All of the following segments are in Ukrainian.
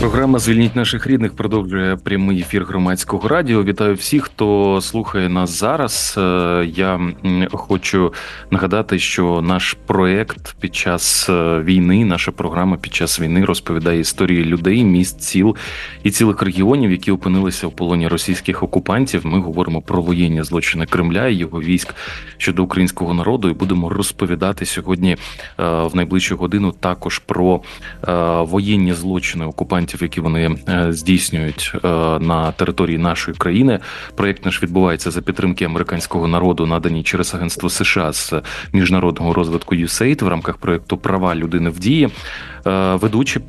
Програма Звільніть наших рідних продовжує прямий ефір громадського радіо. Вітаю всіх, хто слухає нас зараз. Е, я хочу нагадати, що наш проект під час е, війни, наша програма під час війни розповідає історії людей, міст, ціл і цілих регіонів, які опинилися в полоні російських окупантів. Ми говоримо про воєнні злочини Кремля і його військ щодо українського народу, і будемо розповідати сьогодні е, в найближчу годину також про воєнні злочини окупантів окупантів, які вони е, здійснюють е, на території нашої країни. Проєкт наш відбувається за підтримки американського народу, надані через агентство США з міжнародного розвитку USAID в рамках проєкту Права людини в дії. Е, ведучі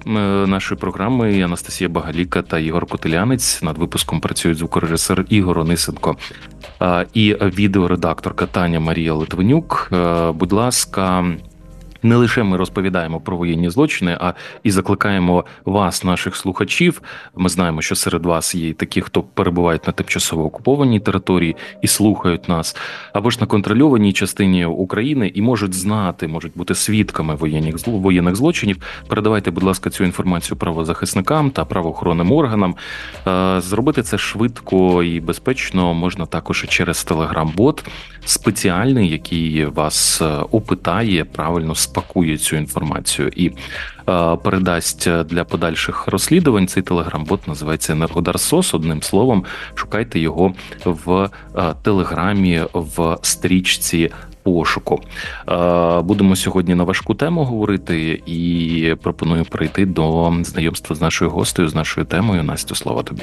нашої програми Анастасія Багаліка та Ігор Котелянець над випуском працюють звукорежисер Ігор Онисенко і відеоредакторка Таня Марія Литвинюк. Будь ласка не лише ми розповідаємо про воєнні злочини, а і закликаємо вас, наших слухачів. Ми знаємо, що серед вас є такі, хто перебувають на тимчасово окупованій території і слухають нас, або ж на контрольованій частині України і можуть знати, можуть бути свідками воєнних воєнних злочинів. Передавайте, будь ласка, цю інформацію правозахисникам та правоохоронним органам. Е, зробити це швидко і безпечно можна також через телеграм-бот спеціальний, який вас е, опитає правильно спакує цю інформацію і е, передасть для подальших розслідувань. Цей телеграм-бот називається Енергодар СОС. Одним словом, шукайте його в е, телеграмі в стрічці. Пошуку е, будемо сьогодні на важку тему говорити, і пропоную перейти до знайомства з нашою гостею, з нашою темою. Настю, слава тобі.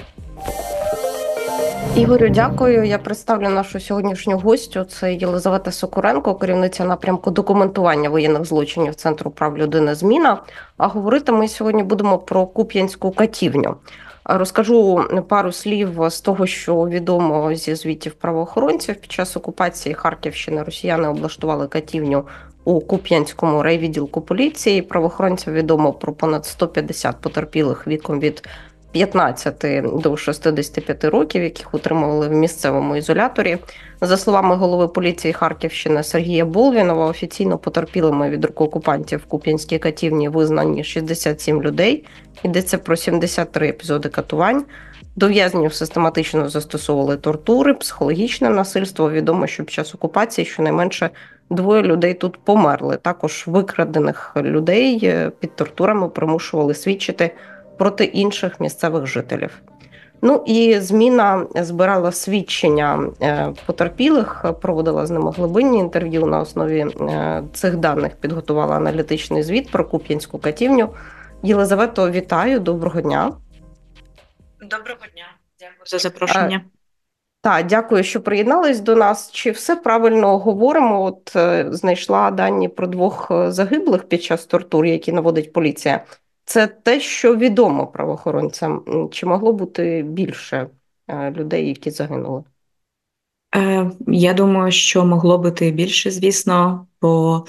Ігорю, дякую. Я представлю нашу сьогоднішню гостю. Це Єлизавета Сокуренко, керівниця напрямку документування воєнних злочинів Центру прав людини. Зміна. А говорити ми сьогодні будемо про Куп'янську катівню. Розкажу пару слів з того, що відомо зі звітів правоохоронців. Під час окупації Харківщини Росіяни облаштували катівню у Куп'янському райвідділку поліції. Правоохоронцям відомо про понад 150 потерпілих віком від 15 до 65 років, яких утримували в місцевому ізоляторі. За словами голови поліції Харківщини Сергія Болвінова, офіційно потерпілими від рук окупантів в Куп'янській катівні визнані 67 людей. Йдеться про 73 епізоди катувань. До в'язнів систематично застосовували тортури, психологічне насильство. Відомо, що під час окупації щонайменше двоє людей тут померли. Також викрадених людей е, під тортурами примушували свідчити проти інших місцевих жителів. Ну і зміна збирала свідчення е, потерпілих, проводила з ними глибинні інтерв'ю. На основі е, цих даних підготувала аналітичний звіт про Куп'янську катівню. Єлизавето, вітаю, доброго дня. Доброго дня, дякую за запрошення. Е, так, дякую, що приєднались до нас. Чи все правильно говоримо? От знайшла дані про двох загиблих під час тортур, які наводить поліція. Це те, що відомо правоохоронцям. Чи могло бути більше е, людей, які загинули? Е, Я думаю, що могло бути більше, звісно, бо,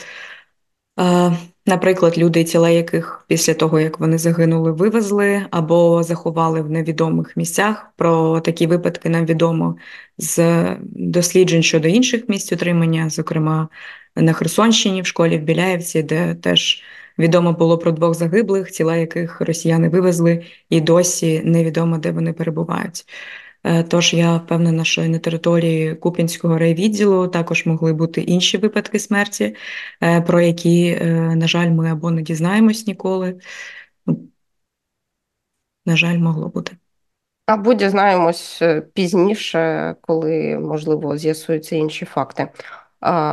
е, наприклад, люди, тіла яких після того, як вони загинули, вивезли або заховали в невідомих місцях. Про такі випадки нам відомо з досліджень щодо інших місць утримання, зокрема на Херсонщині, в школі в Біляєвці, де теж. Відомо було про двох загиблих, тіла яких росіяни вивезли, і досі невідомо, де вони перебувають. Е, тож я впевнена, що і на території Купінського райвідділу також могли бути інші випадки смерті, е, про які, е, на жаль, ми або не дізнаємось ніколи. На жаль, могло бути. Або дізнаємось пізніше, коли можливо з'ясуються інші факти.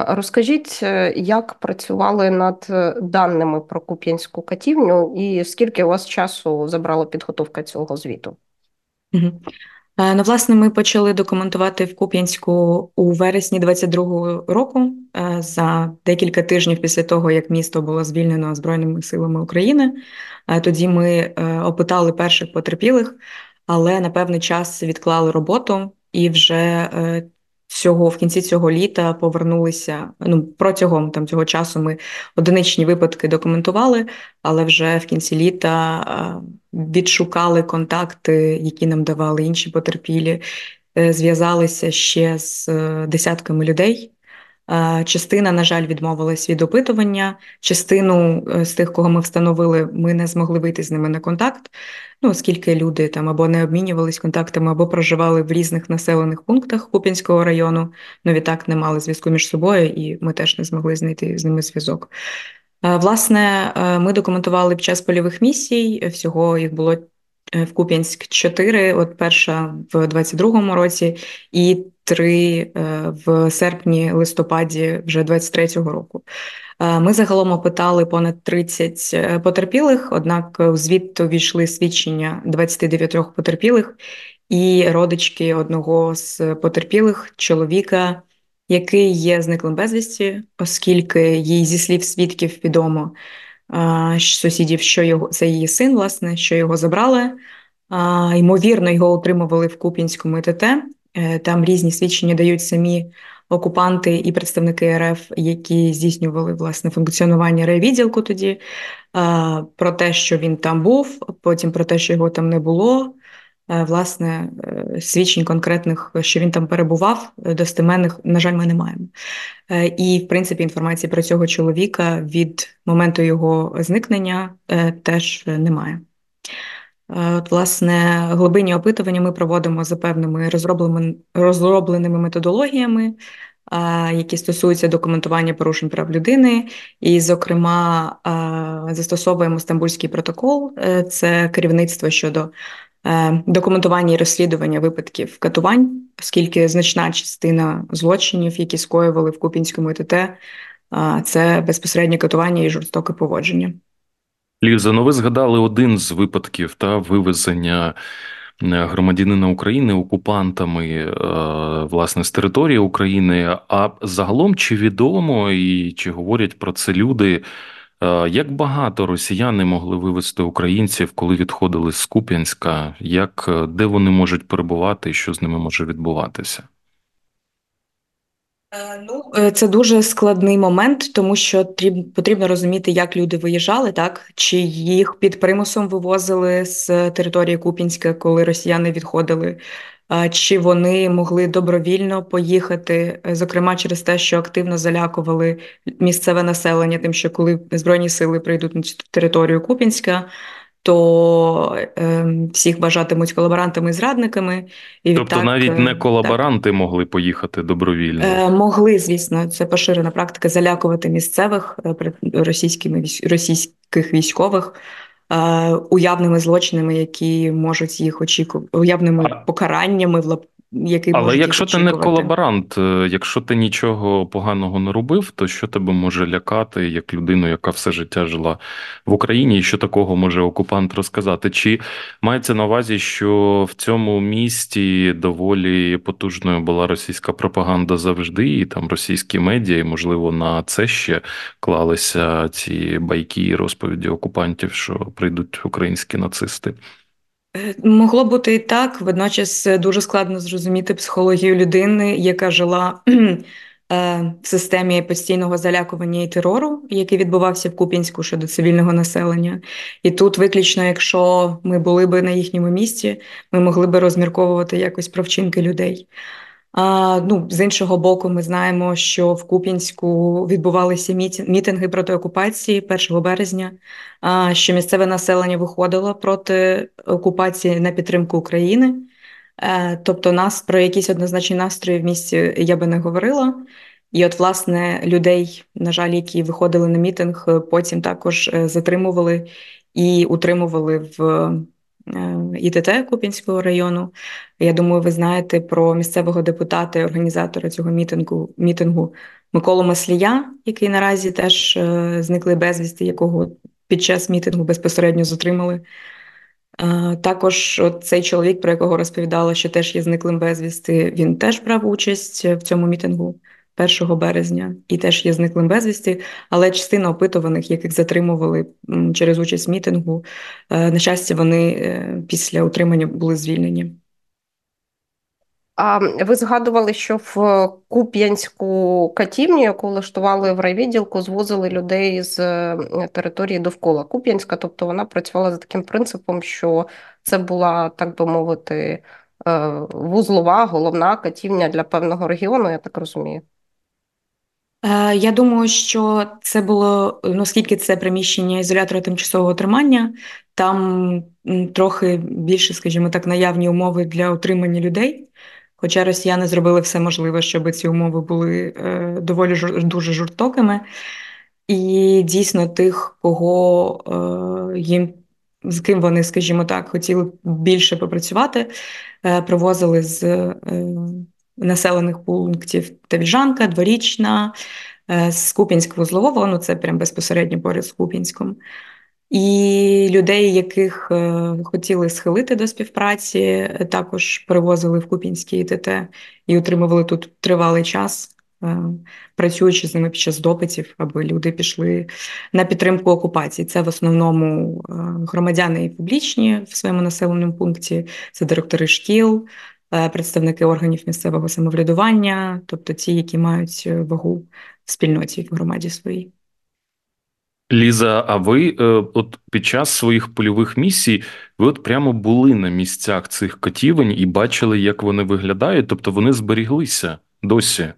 Розкажіть, е, як працювали над е, даними про Куп'янську катівню, і скільки у вас часу забрала підготовка цього звіту? Угу. Ну, власне, ми почали документувати в Куп'янську у вересні 22-го року за декілька тижнів після того, як місто було звільнено Збройними силами України. Тоді ми опитали перших потерпілих, але на певний час відклали роботу і вже Цього в кінці цього літа повернулися. Ну протягом там цього часу ми одиничні випадки документували, але вже в кінці літа відшукали контакти, які нам давали інші потерпілі, е, зв'язалися ще з е, десятками людей. Частина, на жаль, відмовилась від опитування. Частину з тих, кого ми встановили, ми не змогли вийти з ними на контакт. Ну, оскільки люди там або не обмінювались контактами, або проживали в різних населених пунктах Купінського району. Ну відтак не мали зв'язку між собою, і ми теж не змогли знайти з ними зв'язок. Власне, ми документували під час польових місій. Всього їх було Е, в Куп'янськ 4, от перша в 22-му році, і три е, в серпні-листопаді вже 23-го року. Е, ми загалом опитали понад 30 потерпілих, однак у звіт увійшли свідчення 29 потерпілих і родички одного з потерпілих чоловіка, який є зниклим безвісті, оскільки їй зі слів свідків відомо сусідів, що його це її син, власне, що його забрали. Ймовірно, його утримували в Куп'янському ІТТ. Е, там різні свідчення дають самі окупанти і представники РФ, які здійснювали власне функціонування райвідділку тоді, про те, що він там був, потім про те, що його там не було. Е, власне, е, свідчень конкретних, що він там перебував, достеменних, на жаль, ми не маємо. І, в принципі, інформації про цього чоловіка від моменту його зникнення теж немає. От, Власне, глибинні опитування ми проводимо за певними розробленими розробленими методологіями, які стосуються документування порушень прав людини, і, зокрема, застосовуємо Стамбульський протокол, це керівництво щодо Е, документування і розслідування випадків катувань, оскільки значна частина злочинів, які скоювали в Купінському ІТТ, е, це безпосереднє катування і жорстоке поводження. Ліза, ну ви згадали один з випадків та вивезення е, громадянина України окупантами власне з території України. А загалом чи відомо і чи говорять про це люди? Е, як багато росіяни могли вивезти українців, коли відходили з Куп'янська? Як е, де вони можуть перебувати і що з ними може відбуватися? Е, ну, це дуже складний момент, тому що потрібно розуміти, як люди виїжджали, так? Чи їх під примусом вивозили з території Куп'янська, коли росіяни відходили? Чи вони могли добровільно поїхати, е, зокрема через те, що активно залякували місцеве населення, тим, що коли збройні сили прийдуть на цю територію Купінська, то е, всіх бажатимуть колаборантами і зрадниками. І Тобто відтак, навіть не колаборанти так, могли поїхати добровільно? Е, Могли, звісно, це поширена практика залякувати місцевих е, російськими російських військових. Е, уявними злочинами, які можуть їх очікувати, уявними покараннями в який Але якщо ти не колаборант, е, якщо ти нічого поганого не робив, то що тебе може лякати як людину, яка все життя жила в Україні, і що такого може окупант розказати? Чи мається на увазі, що в цьому місті доволі потужною була російська пропаганда завжди, і там російські медіа, і можливо на це ще клалися ці байки і розповіді окупантів, що прийдуть українські нацисти? Могло бути і так. Водночас е, дуже складно зрозуміти психологію людини, яка жила е, в системі постійного залякування і терору, який відбувався в Куп'янську щодо цивільного населення. І тут, виключно, якщо ми були би на їхньому місці, ми могли би розмірковувати якось про вчинки людей. А, ну, З іншого боку, ми знаємо, що в Куп'янську відбувалися мітинги проти окупації 1 березня, а, що місцеве населення виходило проти окупації на підтримку України. Е, тобто, нас про якісь однозначні настрої в місті я би не говорила. І, от, власне, людей, на жаль, які виходили на мітинг, потім також е, затримували і утримували в ІТТ Купінського району. Я думаю, ви знаєте про місцевого депутата і організатора цього мітингу мітингу Миколу Маслія, який наразі теж е, зникли безвісти, якого під час мітингу безпосередньо затримали. Е, також цей чоловік, про якого розповідала, що теж є зниклим безвісти, він теж брав участь в цьому мітингу. 1 березня і теж є зниклим безвісті, але частина опитуваних, яких затримували через участь в мітингу, е, на щастя, вони е, після утримання були звільнені. А ви згадували, що в Куп'янську катівню, яку влаштували в райвідділку, звозили людей з е, території довкола Куп'янська, тобто вона працювала за таким принципом, що це була, так би мовити, вузлова, головна катівня для певного регіону, я так розумію. Е, я думаю, що це було наскільки це приміщення ізолятора тимчасового тримання, там трохи більше, скажімо так, наявні умови для утримання людей. Хоча росіяни зробили все можливе, щоб ці умови були е, доволі жор, дуже жорстокими. І дійсно тих, кого е, їм з ким вони, скажімо так, хотіли більше попрацювати, е, привозили з е, населених пунктів Тавіжанка, Дворічна, е, з вузлового, ну це прям безпосередньо поряд з Куп'янськом. І людей, яких е, хотіли схилити до співпраці, також привозили в Куп'янський ІТТ і утримували тут тривалий час, е, працюючи з ними під час допитів, аби люди пішли на підтримку окупації. Це в основному е, громадяни і публічні в своєму населеному пункті, це директори шкіл, представники органів місцевого самоврядування, тобто ті, які мають вагу в спільноті в громаді своїй. Ліза, а ви е, от під час своїх польових місій ви от прямо були на місцях цих катівень і бачили, як вони виглядають, тобто вони зберіглися досі?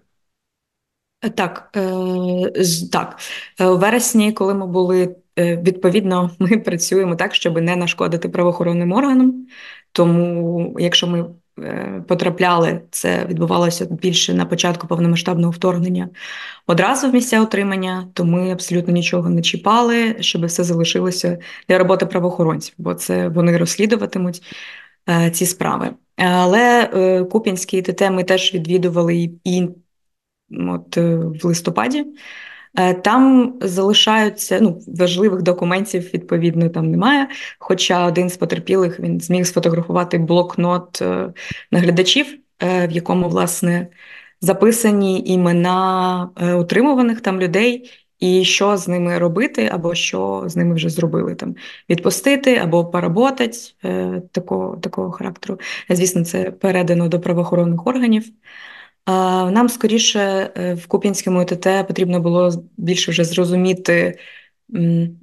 Так, е, так. Е, у вересні, коли ми були відповідно, ми працюємо так, щоб не нашкодити правоохоронним органам. Тому, якщо ми Е, потрапляли, це відбувалося більше на початку повномасштабного вторгнення одразу в місця отримання, то ми абсолютно нічого не чіпали, щоб все залишилося для роботи правоохоронців, бо це вони розслідуватимуть е, ці справи. Але е, Куп'янський ТТ ми теж відвідували і от в листопаді. Е, там залишаються ну, важливих документів, відповідно, там немає. Хоча один з потерпілих він зміг сфотографувати блокнот е, наглядачів, е, в якому власне записані імена утримуваних там людей. І що з ними робити, або що з ними вже зробили там відпустити або поработати такого такого характеру. Звісно, це передано до правоохоронних органів. Нам скоріше е, в Куп'янському ТТ потрібно було більше вже зрозуміти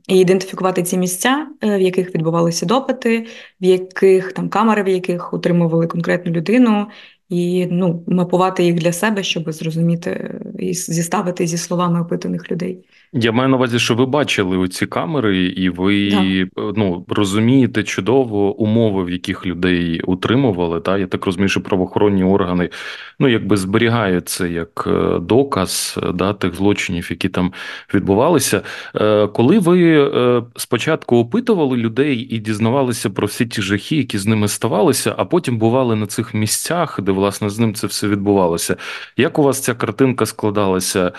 і ідентифікувати ці місця, е, в яких відбувалися допити, в яких там камери, в яких утримували конкретну людину, і ну, мапувати їх для себе, щоб зрозуміти і зіставити зі словами опитаних людей. Я маю на увазі, що ви бачили оці камери, і ви так. ну розумієте чудово умови, в яких людей утримували. Та я так розумію, що правоохоронні органи ну якби зберігають це як е, доказ да, тих злочинів, які там відбувалися. Е, коли ви е, спочатку опитували людей і дізнавалися про всі ті жахи, які з ними ставалися, а потім бували на цих місцях, де власне з ним це все відбувалося. Як у вас ця картинка складалася?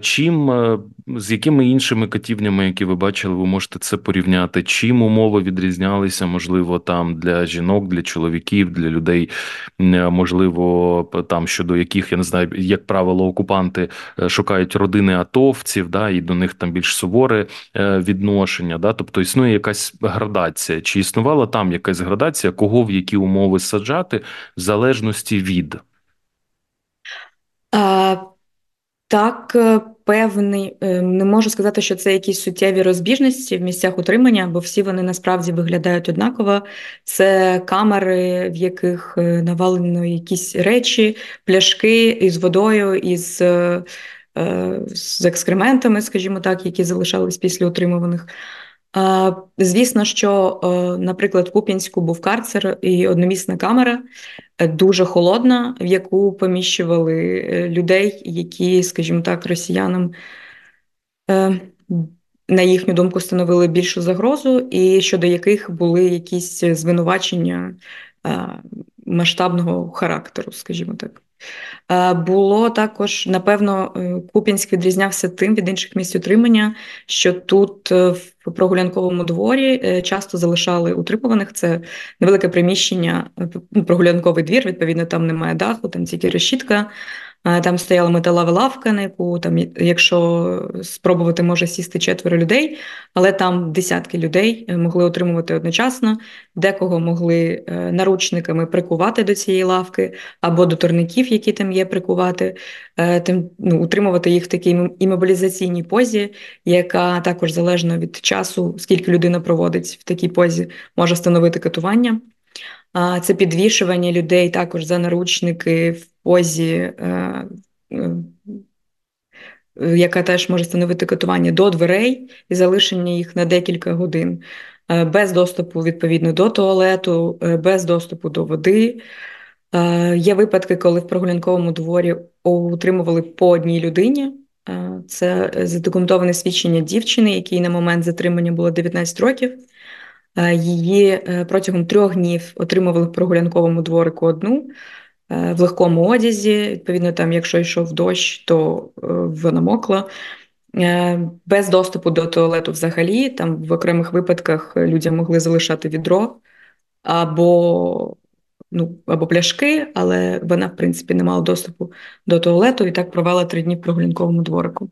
Чим з якими іншими катівнями, які ви бачили, ви можете це порівняти? Чим умови відрізнялися, можливо, там для жінок, для чоловіків, для людей, можливо, там щодо яких я не знаю, як правило, окупанти е, шукають родини атовців, да, і до них там більш суворе е, відношення. Да, Тобто існує якась градація. Чи існувала там якась градація, кого в які умови саджати в залежності від? А, Так, е, певний, не можу сказати, що це якісь суттєві розбіжності в місцях утримання, бо всі вони насправді виглядають однаково. Це камери, в яких навалено якісь речі, пляшки із водою, із з екскрементами, скажімо так, які залишались після утримуваних. Звісно, що, наприклад, в Куп'янську був карцер і одномісна камера, е, дуже холодна, в яку поміщували е, людей, які, скажімо так, росіянам, е, на їхню думку, становили більшу загрозу, і щодо яких були якісь звинувачення масштабного характеру, скажімо так. Е, було також, напевно, е, Куп'янськ відрізнявся тим від інших місць утримання, що тут е, в прогулянковому дворі часто залишали утримуваних. Це невелике приміщення, ну, прогулянковий двір, відповідно, там немає даху, там тільки решітка. Там стояла металова лавка, на яку там, якщо спробувати, може сісти четверо людей, але там десятки людей е, могли отримувати одночасно, декого могли е, наручниками прикувати до цієї лавки або до турників, які там є, прикувати, е, тим ну, утримувати їх в такій імобілізаційній позі, яка також залежно від часу, скільки людина проводить в такій позі, може становити катування. Це підвішування людей також за наручники в позі е, е, яка теж може становити катування до дверей і залишення їх на декілька годин, без доступу відповідно до туалету, без доступу до води. Є випадки, коли в прогулянковому дворі утримували по одній людині. Це задокументоване свідчення дівчини, якій на момент затримання було 19 років. Її е, протягом трьох днів отримували в прогулянковому дворику одну е, в легкому одязі. Відповідно, там, якщо йшов дощ, то е, вона мокла. Без доступу до туалету взагалі, там в окремих випадках людям могли залишати відро або ну, або пляшки, але вона, в принципі, не мала доступу до туалету і так провела три дні в прогулянковому дворику.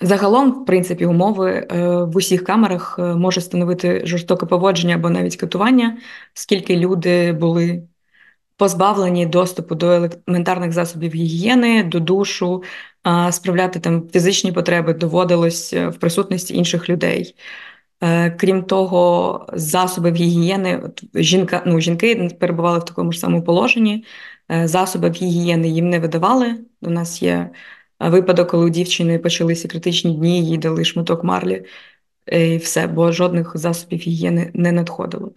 Загалом, в принципі, умови е, в усіх камерах е, може становити жорстоке поводження або навіть катування, оскільки люди були позбавлені доступу до елементарних засобів гігієни, до душу, справляти там фізичні потреби доводилось е, в присутності інших людей. Крім того, засоби гігієни, жінка, ну, жінки перебували в такому ж самому положенні, засоби гігієни їм не видавали. У нас є випадок, коли у дівчини почалися критичні дні, їй дали шматок марлі і все, бо жодних засобів гігієни не надходило.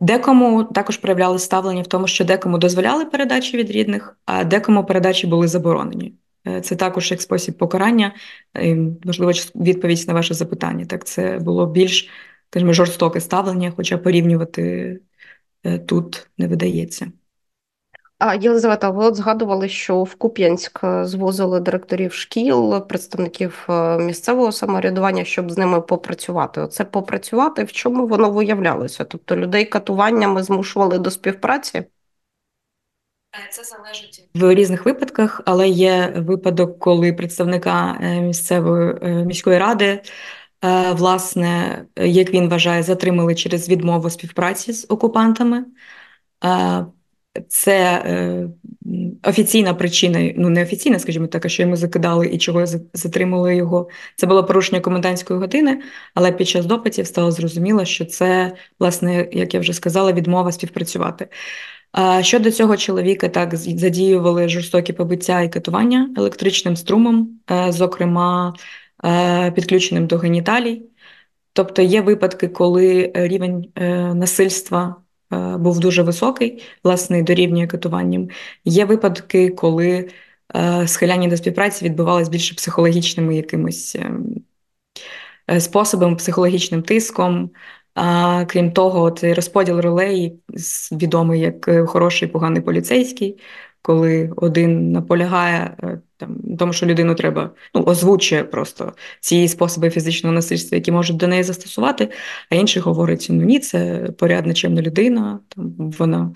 Декому також проявляли ставлення в тому, що декому дозволяли передачі від рідних, а декому передачі були заборонені. Е, це також як спосіб покарання, можливо, відповідь на ваше запитання. Так, це було більш скажімо, жорстоке ставлення, хоча порівнювати е, тут не видається. А Єлизавета, ви от згадували, що в Куп'янськ е, звозили директорів шкіл, представників е, місцевого самоврядування, щоб з ними попрацювати. Оце попрацювати, в чому воно виявлялося? Тобто людей катуваннями змушували до співпраці? Е, це залежить в різних випадках, але є випадок, коли представника місцевої міської ради, власне, як він вважає, затримали через відмову співпраці з окупантами. Це е, офіційна причина, ну не офіційна, скажімо так, а що йому закидали і чого затримали його. Це було порушення комендантської години, але під час допитів стало зрозуміло, що це, власне, як я вже сказала, відмова співпрацювати. Щодо цього чоловіка, так задіювали жорстокі побиття і катування електричним струмом, е, зокрема е, підключеним до геніталій. Тобто є випадки, коли рівень насильства. Е, був дуже високий, власне, дорівнює катуванням. Є випадки, коли е, схиляння до співпраці відбувалось більше психологічними якимось ем, е, способом, психологічним тиском. Крім того, цей розподіл ролей відомий як хороший поганий поліцейський коли один наполягає е, там тому, що людину треба ну, озвучує просто ці способи фізичного насильства, які можуть до неї застосувати, а інший говорить: ну ні, це порядна чимна людина, там вона.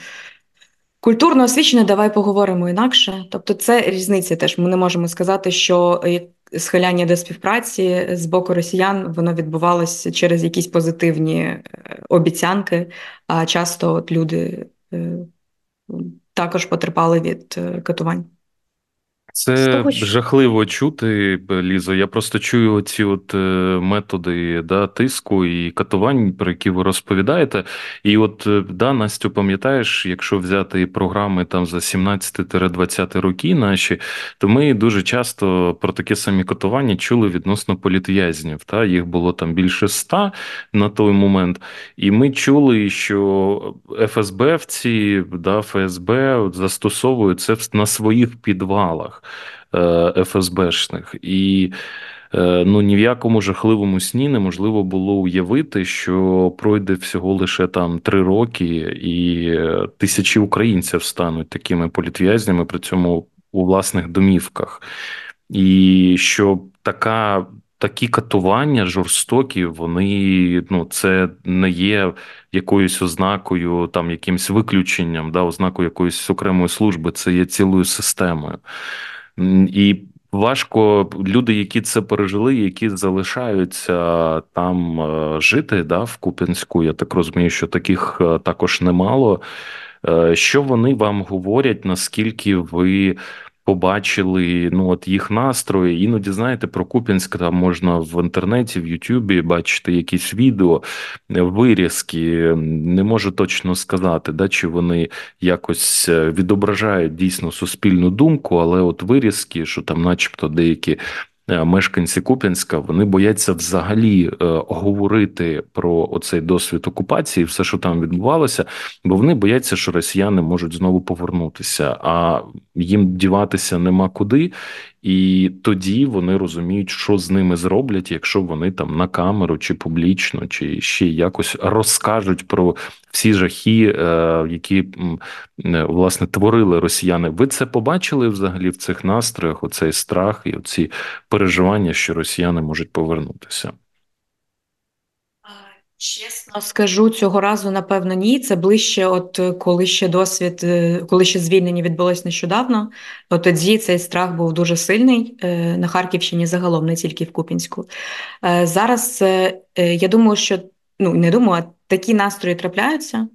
Культурно освічена, давай поговоримо інакше. Тобто, це різниця теж. Ми не можемо сказати, що схиляння до співпраці з боку росіян воно відбувалося через якісь позитивні е, обіцянки, а часто от люди е, також потерпали від е, катувань. Це того, що... жахливо чути, Лізо. Я просто чую ці от е, методи да, тиску і катувань, про які ви розповідаєте. І от е, да, Настю, пам'ятаєш, якщо взяти програми там за 17-20 роки наші, то ми дуже часто про такі самі катування чули відносно політв'язнів. Та? Їх було там більше ста на той момент. І ми чули, що ФСБвці, да, ФСБ застосовують це на своїх підвалах. Е, ФСБшних. І е, ну ні в якому жахливому сні неможливо було уявити, що пройде всього лише там три роки, і тисячі українців стануть такими політв'язнями при цьому у власних домівках. І що така. Такі катування жорстокі, вони ну це не є якоюсь ознакою, там якимсь виключенням, да, ознакою якоїсь окремої служби, це є цілою системою. І важко люди, які це пережили, які залишаються там е, жити, да, в Куп'янську. Я так розумію, що таких е, також немало. Е, що вони вам говорять, наскільки ви побачили ну от їх настрої. Іноді знаєте, про Куп'янськ там можна в інтернеті, в Ютубі бачити якісь відео, вирізки. Не можу точно сказати, да, чи вони якось е, відображають дійсно суспільну думку, але от вирізки, що там, начебто, деякі Е, мешканці Куп'янська вони бояться взагалі е, говорити про оцей досвід окупації, все, що там відбувалося, бо вони бояться, що росіяни можуть знову повернутися, а їм діватися нема куди. І тоді вони розуміють, що з ними зроблять, якщо вони там на камеру чи публічно, чи ще якось розкажуть про всі жахи, е, які е, власне творили росіяни. Ви це побачили взагалі в цих настроях? Оцей страх і оці переживання, що росіяни можуть повернутися. Чесно скажу, цього разу, напевно, ні. Це ближче, от е, коли ще досвід, е, коли ще звільнення відбулось нещодавно, от тоді цей страх був дуже сильний е, на Харківщині загалом, не тільки в Купінську. Зараз я думаю, що ну не думаю, а такі настрої трапляються.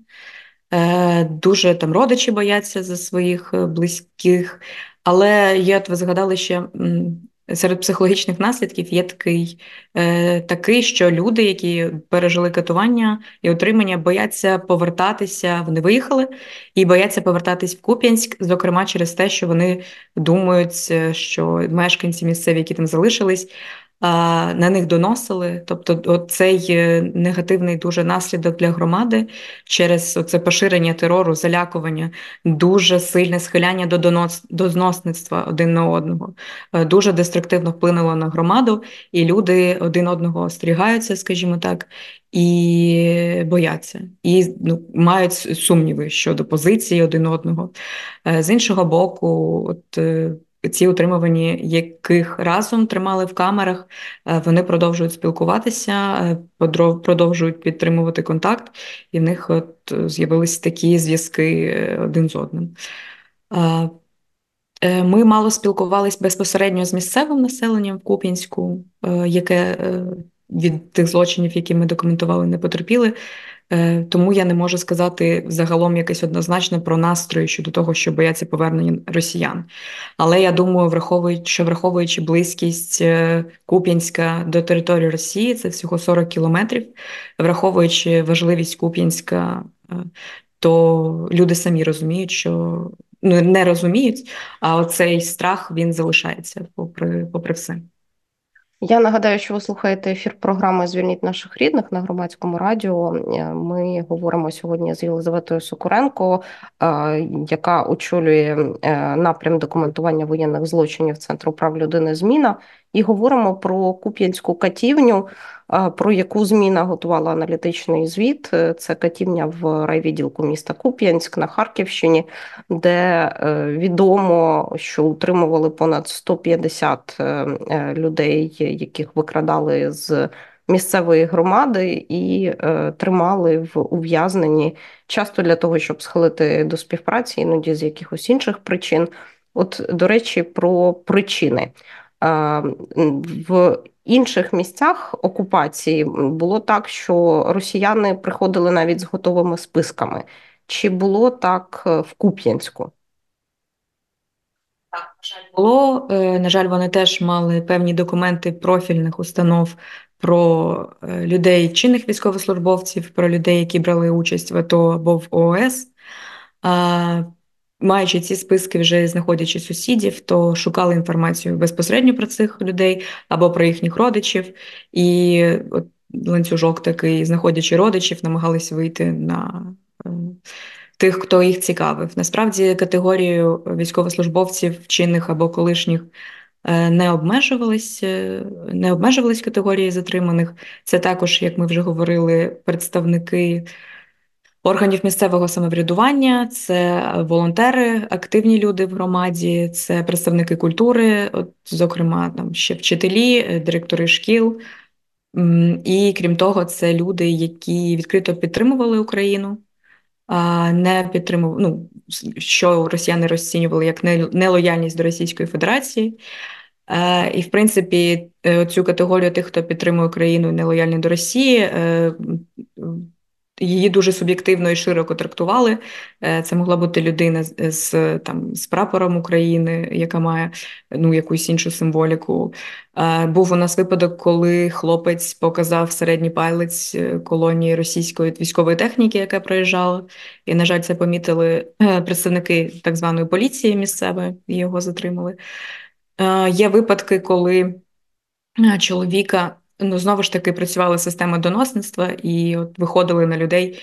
Дуже там родичі бояться за своїх близьких, але я от ви згадали ще Серед психологічних наслідків є такий, е, такий, що люди, які пережили катування і отримання, бояться повертатися. Вони виїхали і бояться повертатись в Куп'янськ, зокрема через те, що вони думають, е, що мешканці місцеві, які там залишились, на них доносили. Тобто, цей е, негативний дуже наслідок для громади через це поширення терору, залякування, дуже сильне схиляння до донос, до зносництва один на одного, е, дуже деструктивно вплинуло на громаду, і люди один одного остерігаються, скажімо так. І бояться, і ну, мають сумніви щодо позиції один одного. Е, з іншого боку, от ці утримувані, яких разом тримали в камерах, е, вони продовжують спілкуватися, е, продовжують підтримувати контакт, і в них от з'явилися такі зв'язки е, один з одним. Ми мало спілкувалися безпосередньо з місцевим населенням в Куп'янську, яке від тих злочинів, які ми документували, не потерпіли. Е, тому я не можу сказати загалом якесь однозначно про настрої щодо того, що бояться повернення росіян. Але я думаю, враховуючи що враховуючи близькість е, Куп'янська до території Росії, це всього 40 кілометрів, враховуючи важливість Куп'янська, е, то люди самі розуміють, що ну не розуміють, а оцей страх він залишається попри, попри все. Я нагадаю, що ви слухаєте ефір програми Звільніть наших рідних на громадському радіо. Е, ми говоримо сьогодні з Єлизаветою Сокуренко, е, яка очолює е, напрям документування воєнних злочинів Центру прав людини. Зміна і говоримо про Куп'янську катівню, про яку зміна готувала аналітичний звіт. Це катівня в райвідділку міста Куп'янськ на Харківщині, де відомо, що утримували понад 150 людей, яких викрадали з. Місцевої громади і е, тримали в ув'язненні часто для того, щоб схилити до співпраці, іноді з якихось інших причин. От, до речі, про причини. В інших місцях окупації було так, що росіяни приходили навіть з готовими списками. Чи було так е, в Куп'янську? Так, на жаль, було. Е, на жаль, вони теж мали певні документи профільних установ про е, людей, чинних військовослужбовців, про людей, які брали участь в АТО або в ООС. Маючи ці списки, вже знаходячи сусідів, то шукали інформацію безпосередньо про цих людей або про їхніх родичів, і от ланцюжок такий, знаходячи родичів, намагалися вийти на е, тих, хто їх цікавив. Насправді категорію військовослужбовців, чинних або колишніх е, не обмежувались, е, не обмежувались категорії затриманих. Це також, як ми вже говорили, представники органів місцевого самоврядування, це волонтери, активні люди в громаді, це представники культури, от, зокрема, там ще вчителі, е, директори шкіл. І крім того, це люди, які відкрито підтримували Україну, не підтримували, ну, що росіяни розцінювали як нелояльність до Російської Федерації. Е, і, в принципі, е, цю категорію тих, хто підтримує Україну і нелояльний до Росії, її дуже суб'єктивно і широко трактували. Е, це могла бути людина з там з прапором України, яка має ну якусь іншу символіку. Е, був у нас випадок, коли хлопець показав середній палець е, колонії російської військової техніки, яка проїжджала. І, на жаль, це помітили представники так званої поліції місцевої його затримали. Є випадки, коли чоловіка ну, знову ж таки працювала система доносництва і от виходили на людей,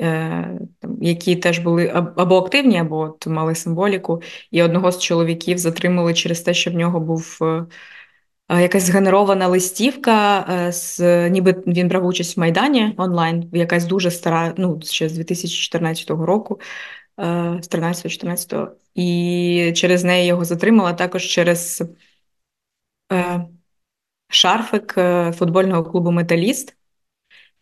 е, які теж були або активні, або от мали символіку. І одного з чоловіків затримали через те, що в нього був. Е, якась згенерована листівка, е, з ніби він брав участь в Майдані онлайн, якась дуже стара, ну ще з 2014 року, е, з 13-14, і через неї його затримала також через шарфик е, футбольного клубу Металіст.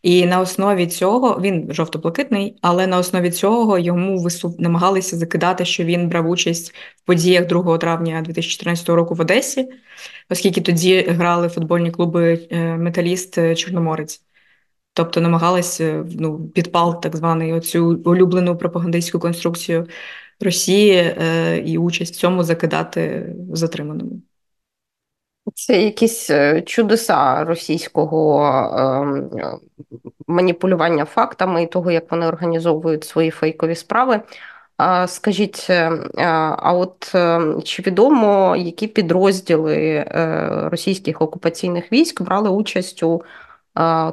І на основі цього він жовто-блакитний, але на основі цього йому висуп намагалися закидати, що він брав участь в подіях 2 травня 2014 року в Одесі, оскільки тоді грали футбольні клуби е, Металіст е, Чорноморець. Тобто намагалися ну, підпал так званий оцю улюблену пропагандистську конструкцію Росії е, і участь в цьому закидати затриманому. Це якісь е, чудеса російського ем, маніпулювання фактами і того, як вони організовують свої фейкові справи. Скажіть, е, а от е, чи відомо, які підрозділи російських окупаційних військ брали участь у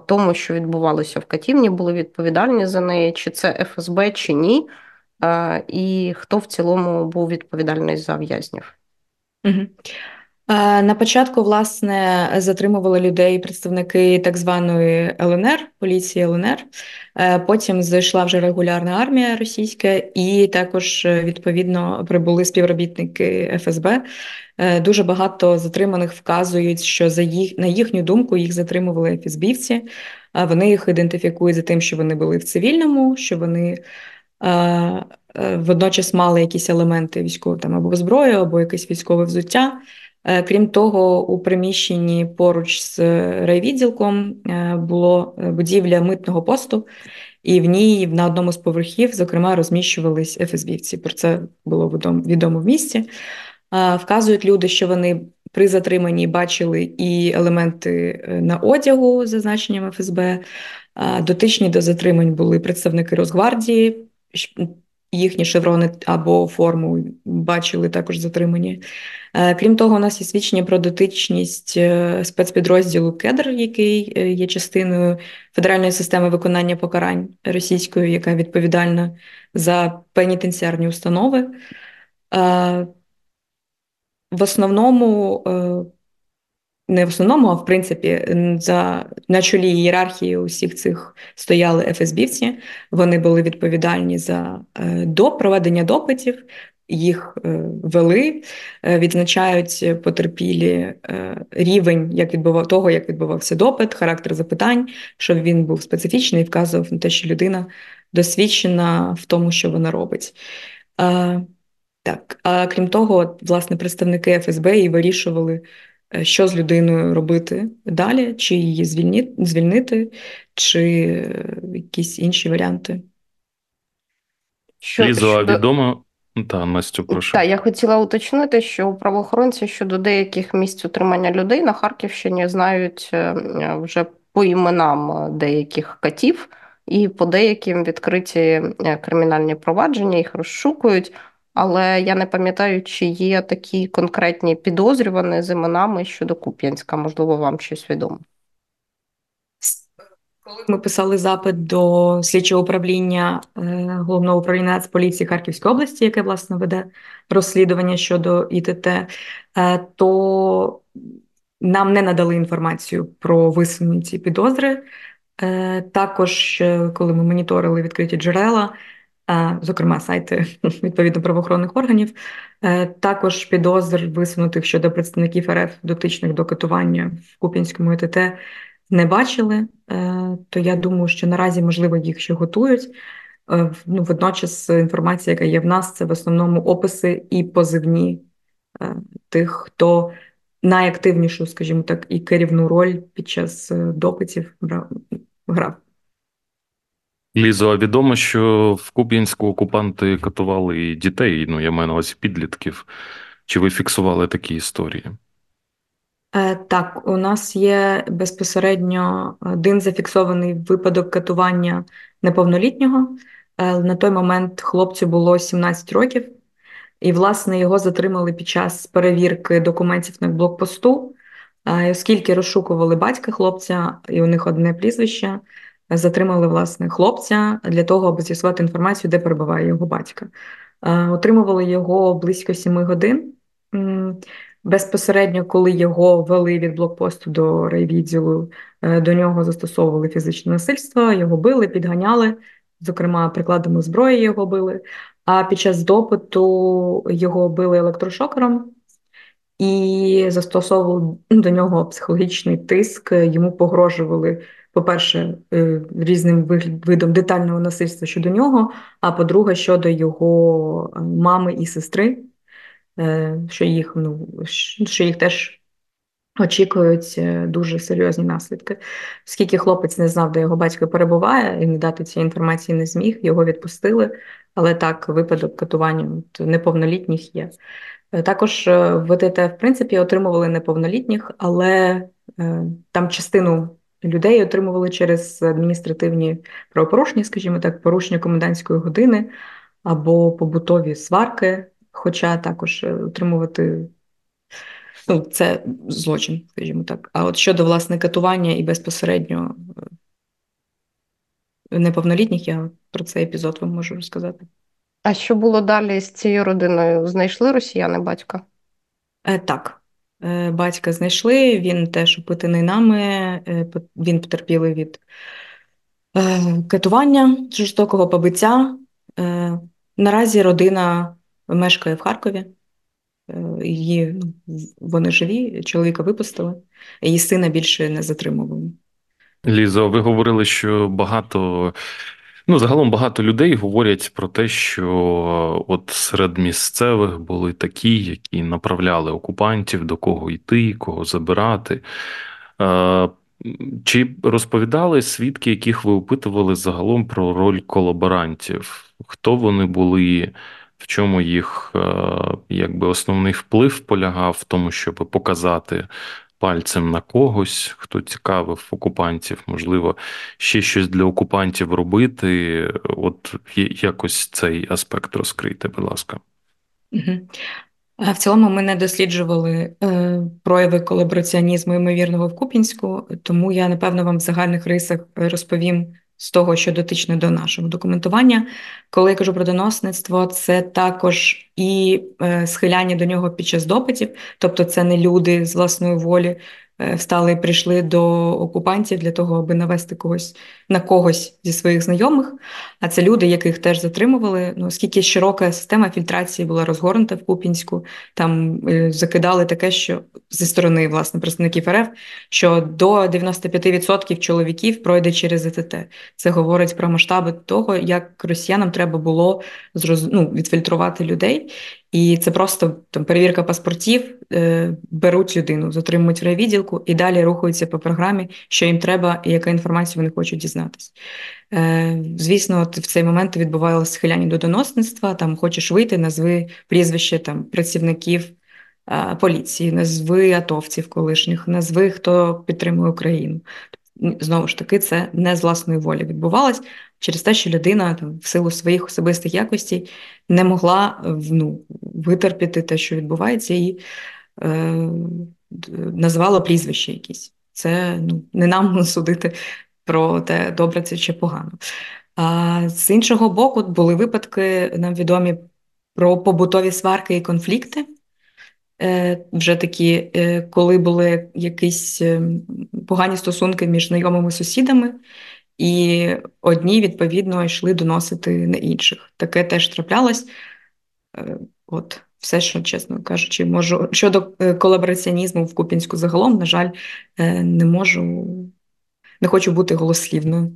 тому, що відбувалося в Катівні, були відповідальні за неї, чи це ФСБ, чи ні? І хто в цілому був відповідальний за в'язнів? Угу. Е, на початку, власне, затримували людей представники так званої ЛНР, поліції ЛНР. Е, потім зайшла вже регулярна армія російська, і також е, відповідно прибули співробітники ФСБ. Дуже багато затриманих вказують, що за їх на їхню думку їх затримували ФСБівці. Вони їх ідентифікують за тим, що вони були в цивільному, що вони. Водночас мали якісь елементи військового там або зброю, або якесь військове взуття. Е, крім того, у приміщенні поруч з райвідділком е, було е, будівля митного посту, і в ній на одному з поверхів, зокрема, розміщувались ФСБівці. Про це було відомо в місті. Вказують люди, що вони при затриманні бачили і елементи на одягу з зазначенням ФСБ. Дотичні до затримань були представники Росгвардії, їхні шеврони або форму бачили також затримані. Е, крім того, у нас є свідчення про дотичність е, спецпідрозділу Кедр, який е, є частиною федеральної системи виконання покарань російської, яка відповідальна за пенітенціарні установи. В основному не в основному, а в принципі, за на чолі ієрархії усіх цих стояли ФСБівці. Вони були відповідальні за е, до проведення допитів. Їх е, вели, е, відзначають потерпілі рівень як відбував того, як відбувався допит, характер запитань, щоб він був специфічний і вказував на те, що людина досвідчена в тому, що вона робить. Так, а крім того, власне, представники ФСБ і вирішували. Е, що з людиною робити далі, чи її звільнити, звільнити, чи е, якісь інші варіанти. Що, Лізо, а відомо. Та, Настю, прошу. Так, я хотіла уточнити, що правоохоронці щодо деяких місць утримання людей на Харківщині знають е, вже по іменам деяких катів, і по деяким відкриті кримінальні провадження, їх розшукують але я не пам'ятаю, чи є такі конкретні підозрювані з іменами щодо Куп'янська. Можливо, вам щось відомо. Коли ми писали запит до слідчого управління е, головного управління Нацполіції Харківської області, яке власне веде розслідування щодо ІТТ, е, то нам не надали інформацію про висунені ці підозри. Е, також, коли ми моніторили відкриті джерела, зокрема сайти відповідно правоохоронних органів, е, також підозр висунутих щодо представників РФ дотичних до катування в Куп'янському ІТТ не бачили. Е, то я думаю, що наразі можливо їх ще готують. Е, ну, Водночас інформація, яка є в нас, це в основному описи і позивні тих, хто найактивнішу, скажімо так, і керівну роль під час допитів грав. Лізо, а відомо, що в Куп'янську окупанти катували і дітей, ну я маю на увазі підлітків. Чи ви фіксували такі історії? Е, так, у нас є безпосередньо один зафіксований випадок катування неповнолітнього. Е, на той момент хлопцю було 17 років, і, власне, його затримали під час перевірки документів на блокпосту, е, оскільки розшукували батька хлопця, і у них одне прізвище. Затримали власне хлопця для того, аби з'ясувати інформацію, де перебуває його батька. Отримували його близько 7 годин. Безпосередньо, коли його вели від блокпосту до райвідділу, е, до нього застосовували фізичне насильство, його били, підганяли, зокрема, прикладами зброї його били. А під час допиту його били електрошокером і застосовували до нього психологічний тиск, йому погрожували. По-перше, е, різним видом детального насильства щодо нього, а по-друге, щодо його е, мами і сестри. Е, що їх ну, що їх теж очікують дуже серйозні наслідки. Оскільки хлопець не знав, де його батько перебуває, і не дати цієї інформації не зміг, його відпустили. Але так, випадок катування неповнолітніх є. Також ВТТ, в принципі, отримували неповнолітніх, але там частину людей отримували через адміністративні правопорушення, скажімо так, порушення комендантської години або побутові сварки хоча також е, отримувати ну, це злочин, скажімо так. А от щодо власне катування і безпосередньо е, неповнолітніх, я про цей епізод вам можу розказати. А що було далі з цією родиною? Знайшли росіяни батька? Е, Так. Е, батька знайшли, він теж опитаний нами, він потерпілий від катування, жорстокого побиття. Наразі родина мешкає в Харкові. Е, її вони живі, чоловіка випустили, її сина більше не затримували. Лізо, ви говорили, що багато. Ну, загалом багато людей говорять про те, що от серед місцевих були такі, які направляли окупантів, до кого йти, кого забирати. Е, чи розповідали свідки, яких ви опитували загалом про роль колаборантів? Хто вони були? в чому їх е, якби основний вплив полягав в тому, щоб показати пальцем на когось, хто цікавив окупантів, можливо, ще щось для окупантів робити. От якось цей аспект розкрийте, будь ласка. Угу. В цілому ми не досліджували е, прояви колабораціонізму ймовірного в Купінську, тому я напевно вам в загальних рисах розповім з того, що дотичне до нашого документування. Коли я кажу про доносництво, це також і е, схиляння до нього під час допитів, тобто це не люди з власної волі Е, встали і прийшли до окупантів для того, аби навести когось на когось зі своїх знайомих. А це люди, яких теж затримували. Ну, оскільки широка система фільтрації була розгорнута в Купінську, там е, закидали таке, що зі сторони власне представників РФ, що до 95% чоловіків пройде через ЗТТ. Це говорить про масштаби того, як росіянам треба було зроз... ну, відфільтрувати людей. І це просто там перевірка паспортів, е, беруть людину, затримують в райвідділку і далі рухаються по програмі, що їм треба і яка інформація вони хочуть дізнатися. Е, звісно, от в цей момент відбувалося схиляння до доносництва. Там хочеш вийти, назви прізвище там працівників е, поліції, назви атовців колишніх, назви хто підтримує Україну. Знову ж таки, це не з власної волі відбувалось через те, що людина там, в силу своїх особистих якостей не могла ну, витерпіти те, що відбувається, і е, назвала прізвище якісь. Це ну, не нам судити про те, добре це чи погано. А з іншого боку, були випадки, нам відомі про побутові сварки і конфлікти. Е, вже такі, е, коли були якісь ем, погані стосунки між знайомими сусідами, і одні, відповідно, йшли доносити на інших. Таке теж траплялось. Е, от все, що, чесно кажучи, можу щодо е, колабораціонізму в Купінську загалом, на жаль, е, не можу, не хочу бути голослівною.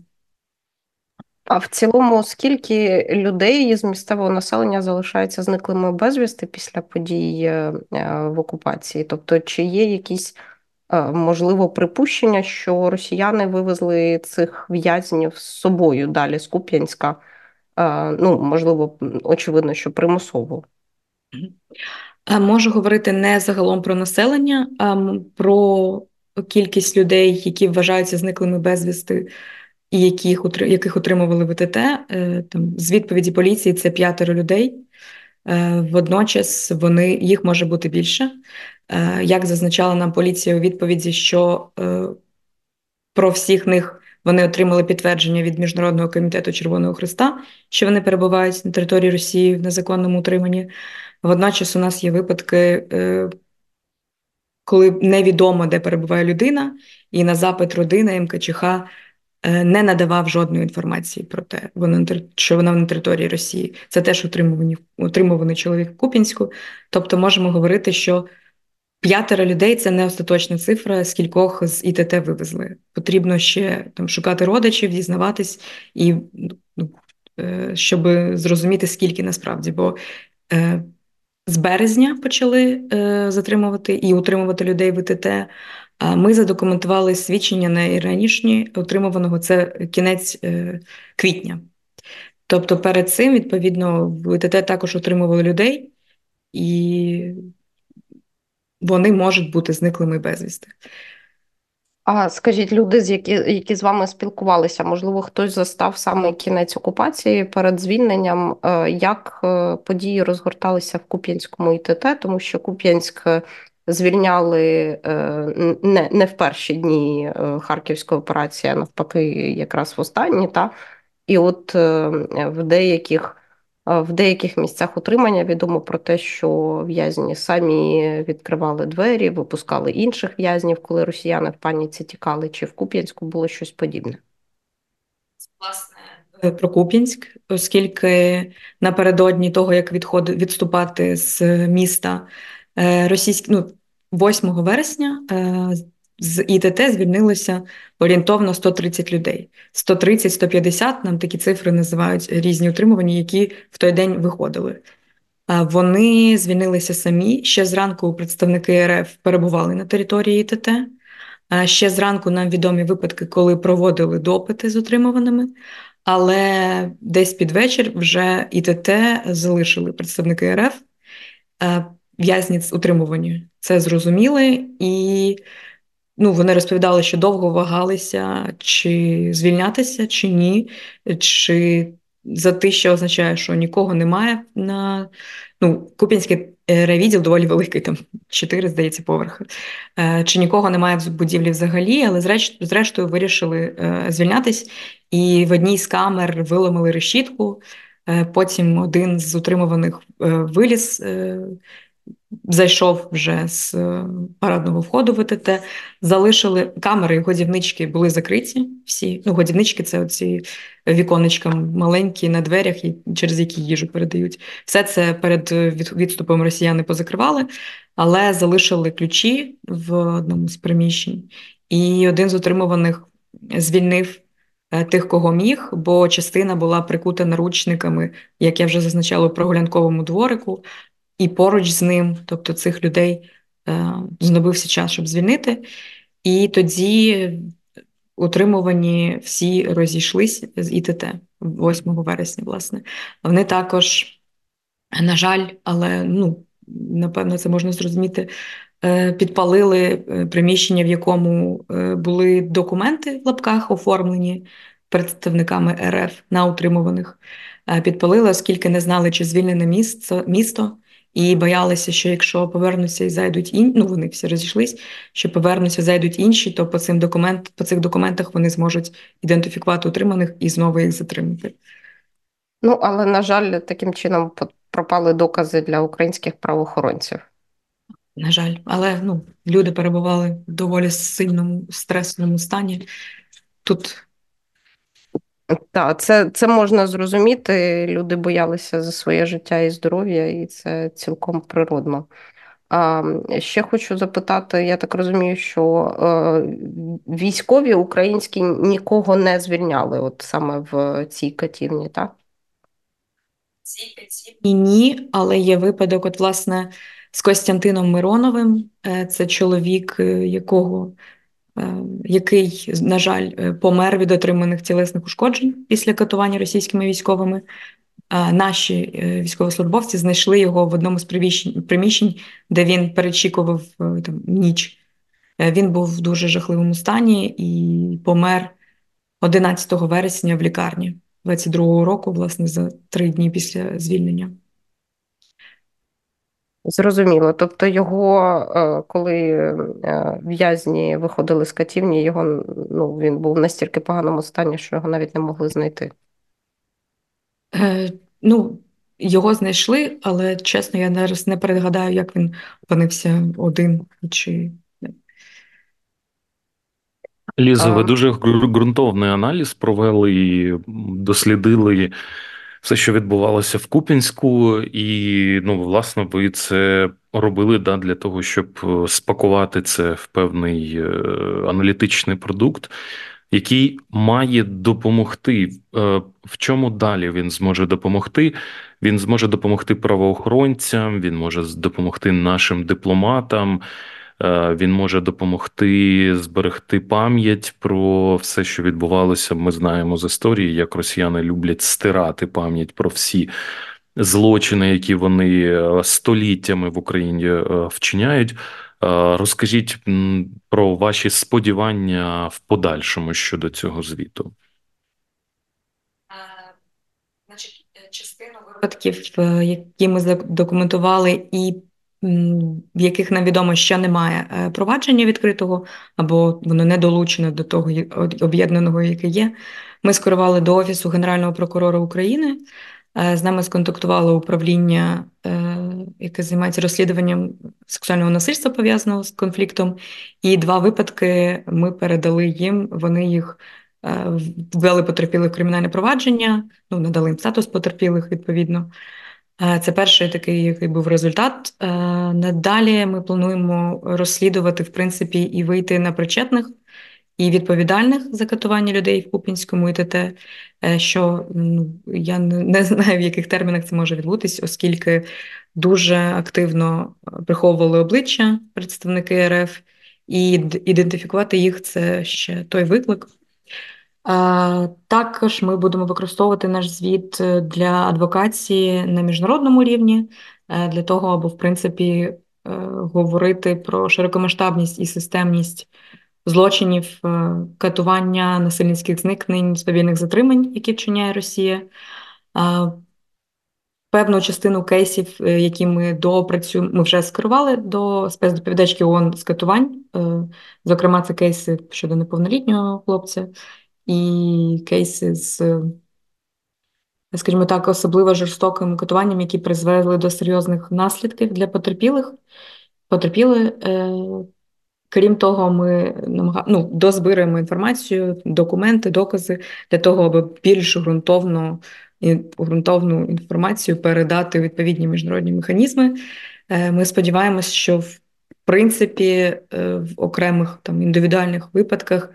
А в цілому, скільки людей з місцевого населення залишаються зниклими безвісти після подій в окупації? Тобто, чи є якісь можливо припущення, що росіяни вивезли цих в'язнів з собою далі з Куп'янська. Ну, можливо, очевидно, що примусово. Можу говорити не загалом про населення, а про кількість людей, які вважаються зниклими безвісти, і яких яких отримували ВТТ. Е, там з відповіді поліції це п'ятеро людей. Е, водночас вони їх може бути більше. Е, як зазначала нам поліція у відповіді, що про всіх них вони отримали підтвердження від Міжнародного комітету Червоного Христа, що вони перебувають на території Росії в незаконному утриманні. Водночас у нас є випадки, коли невідомо, де перебуває людина, і на запит родини МКЧХ Е, не надавав жодної інформації про те, що вона на території Росії. Це теж отримуваний, отримуваний чоловік в Купінську. Тобто можемо говорити, що п'ятеро людей це не остаточна цифра, скількох з ІТТ вивезли. Потрібно ще там шукати родичів, дізнаватись, і ну, е, щоб зрозуміти, скільки насправді. Бо е, з березня почали затримувати і утримувати людей в ІТТ. Ми задокументували свідчення найранішні отримуваного це кінець е, квітня. Тобто, перед цим, відповідно, в ІТТ також отримували людей, і вони можуть бути зниклими безвісти. А скажіть, люди, з які які з вами спілкувалися, можливо, хтось застав саме кінець окупації перед звільненням, е, як е, події розгорталися в Куп'янському ІТТ, тому що Куп'янськ звільняли е, не не в перші дні Харківської операції, а навпаки, якраз в останні. Та? І от в деяких в деяких місцях утримання відомо про те, що в'язні самі відкривали двері, випускали інших в'язнів, коли росіяни в паніці тікали, чи в Куп'янську було щось подібне. Власне, про Куп'янськ, оскільки напередодні того, як відходи відступати з міста російські, ну 8 вересня е, з ІТТ звільнилося орієнтовно 130 людей. 130-150 нам такі цифри називають різні утримувані, які в той день виходили. Вони звільнилися самі. Ще зранку представники РФ перебували на території ІТТ. Ще зранку нам відомі випадки, коли проводили допити з утримуваними, але десь під вечір вже ІТТ залишили представники РФ в'язні утримувані. Це зрозуміли, і ну, вони розповідали, що довго вагалися, чи звільнятися, чи ні, чи за те, що означає, що нікого немає на ну, Купінський е, райвідділ доволі великий, там чотири, здається, поверхи. Е, чи нікого немає в будівлі взагалі, але зрештою вирішили е, звільнятись, і в одній з камер виламали решітку. Потім один з утримуваних виліз Зайшов вже з е, парадного входу в ВТТ, залишили камери, годівнички були закриті. Всі ну, годівнички це оці віконечка маленькі на дверях, через які їжу передають. Все це перед відступом росіяни позакривали, але залишили ключі в одному з приміщень. І один з утримуваних звільнив е, тих, кого міг, бо частина була прикута наручниками, як я вже зазначала, у прогулянковому дворику і поруч з ним, тобто цих людей е, знадобився час, щоб звільнити. І тоді утримувані всі розійшлись з ІТТ 8 вересня, власне. Вони також, на жаль, але ну, напевно, це можна зрозуміти. Е, підпалили е, приміщення, в якому були документи в лапках оформлені представниками РФ на утримуваних. Підпалили, оскільки не знали, чи звільнене місто, місто і боялися, що якщо повернуться і зайдуть інші, ну вони всі розійшлись, що повернуться, зайдуть інші, то по цим документ, по цих документах вони зможуть ідентифікувати утриманих і знову їх затримати. Ну але на жаль, таким чином пропали докази для українських правоохоронців. На жаль, але ну, люди перебували в доволі сильному стресному стані. Тут так, це це можна зрозуміти. Люди боялися за своє життя і здоров'я, і це цілком природно. А ще хочу запитати: я так розумію, що е, військові українські нікого не звільняли, от саме в цій катівні, так? Цій катівні ні, але є випадок, от, власне, з Костянтином Мироновим. Це чоловік, якого який, на жаль, помер від отриманих тілесних ушкоджень після катування російськими військовими. Наші військовослужбовці знайшли його в одному з приміщень, де він перечікував там ніч. Він був в дуже жахливому стані і помер 11 вересня в лікарні 22-го року, власне, за три дні після звільнення. Зрозуміло. Тобто, його, е, коли е, в'язні виходили з катівні, його ну, він був в настільки поганому стані, що його навіть не могли знайти. Е, Ну, його знайшли, але чесно, я зараз не перегадаю, як він опинився один чи Лізо, ви дуже ґрунтовний аналіз провели і дослідили все, що відбувалося в Купінську, і ну, власне, ви це робили да, для того, щоб е, спакувати це в певний е, аналітичний продукт, який має допомогти. Е, в чому далі він зможе допомогти? Він зможе допомогти правоохоронцям, він може допомогти нашим дипломатам. Е, він може допомогти зберегти пам'ять про все, що відбувалося. Ми знаємо з історії, як росіяни люблять стирати пам'ять про всі злочини, які вони е, століттями в Україні е, вчиняють. Розкажіть про ваші сподівання в подальшому щодо цього звіту. Значить, частину випадків, які ми задокументували і в яких нам відомо, що немає е, провадження відкритого, або воно не долучене до того об'єднаного, яке є. Ми скерували до Офісу Генерального прокурора України. Е, з нами сконтактувало управління, е, яке займається розслідуванням сексуального насильства пов'язаного з конфліктом. І два випадки ми передали їм. Вони їх ввели потерпілих в кримінальне провадження, ну надали їм статус потерпілих відповідно. Це перший такий, який був результат. Надалі ми плануємо розслідувати, в принципі, і вийти на причетних і відповідальних за катування людей в Купінському ІТТ, е, що ну, я не знаю, в яких термінах це може відбутись, оскільки дуже активно приховували обличчя представники РФ, і ідентифікувати їх це ще той виклик. Також ми будемо використовувати наш звіт е, для адвокації на міжнародному рівні, е, для того, аби в принципі е, говорити про широкомасштабність і системність злочинів, катування насильницьких зникнень, свавільних затримань, які вчиняє Росія. Певну частину кейсів, які ми доопрацюємо, ми вже скерували до спецдоповідачки ООН з катувань. Зокрема, це кейси щодо неповнолітнього хлопця і кейси з, скажімо так, особливо жорстоким катуванням, які призвели до серйозних наслідків для потерпілих. Потерпіли. Е, крім того, ми ну, дозбираємо інформацію, документи, докази для того, аби більш ґрунтовно ґрунтовну інформацію передати у відповідні міжнародні механізми. Е, ми сподіваємось, що в принципі е, в окремих там індивідуальних випадках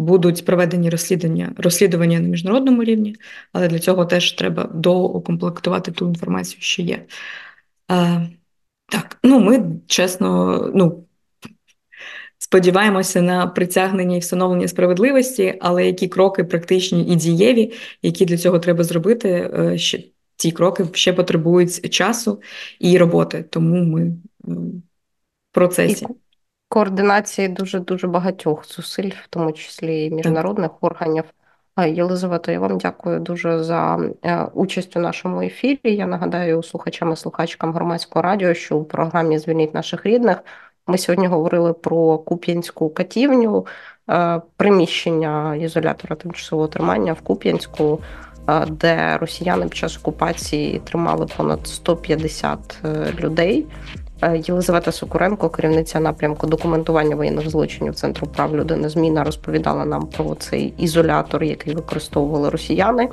будуть проведені розслідування розслідування на міжнародному рівні, але для цього теж треба доукомплектувати ту інформацію, що є. А, Так, ну ми чесно, ну. Сподіваємося на притягнення і встановлення справедливості, але які кроки практичні і дієві, які для цього треба зробити, е, ще ці кроки ще потребують часу і роботи, тому ми в процесі координації дуже дуже багатьох зусиль, в тому числі і міжнародних органів. Єлизавета, я вам дякую дуже за е, участь у нашому ефірі. Я нагадаю слухачам і слухачкам громадського радіо, що у програмі Звільніть наших рідних ми сьогодні говорили про Куп'янську катівню, е, приміщення ізолятора тимчасового тримання в Куп'янську, е, де росіяни під час окупації тримали понад 150 людей. Е, Єлизавета Сокуренко, керівниця напрямку документування воєнних злочинів Центру прав людини, зміна розповідала нам про цей ізолятор, який використовували росіяни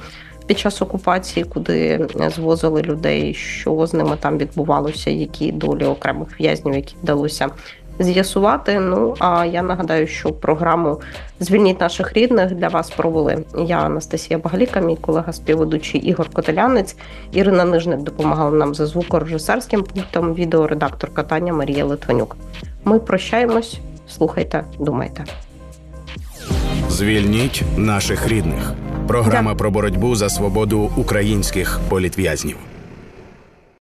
під час окупації, куди звозили людей, що з ними там відбувалося, які долі окремих в'язнів, які вдалося з'ясувати. Ну а я нагадаю, що програму Звільніть наших рідних для вас провели. Я Анастасія Багаліка, мій колега співведучий Ігор Котелянець. Ірина Нижник допомагала нам за звукорежисерським пультом. Відеоредакторка Таня Марія Литванюк. Ми прощаємось. Слухайте, думайте. Звільніть наших рідних. Програма про боротьбу за свободу українських політв'язнів.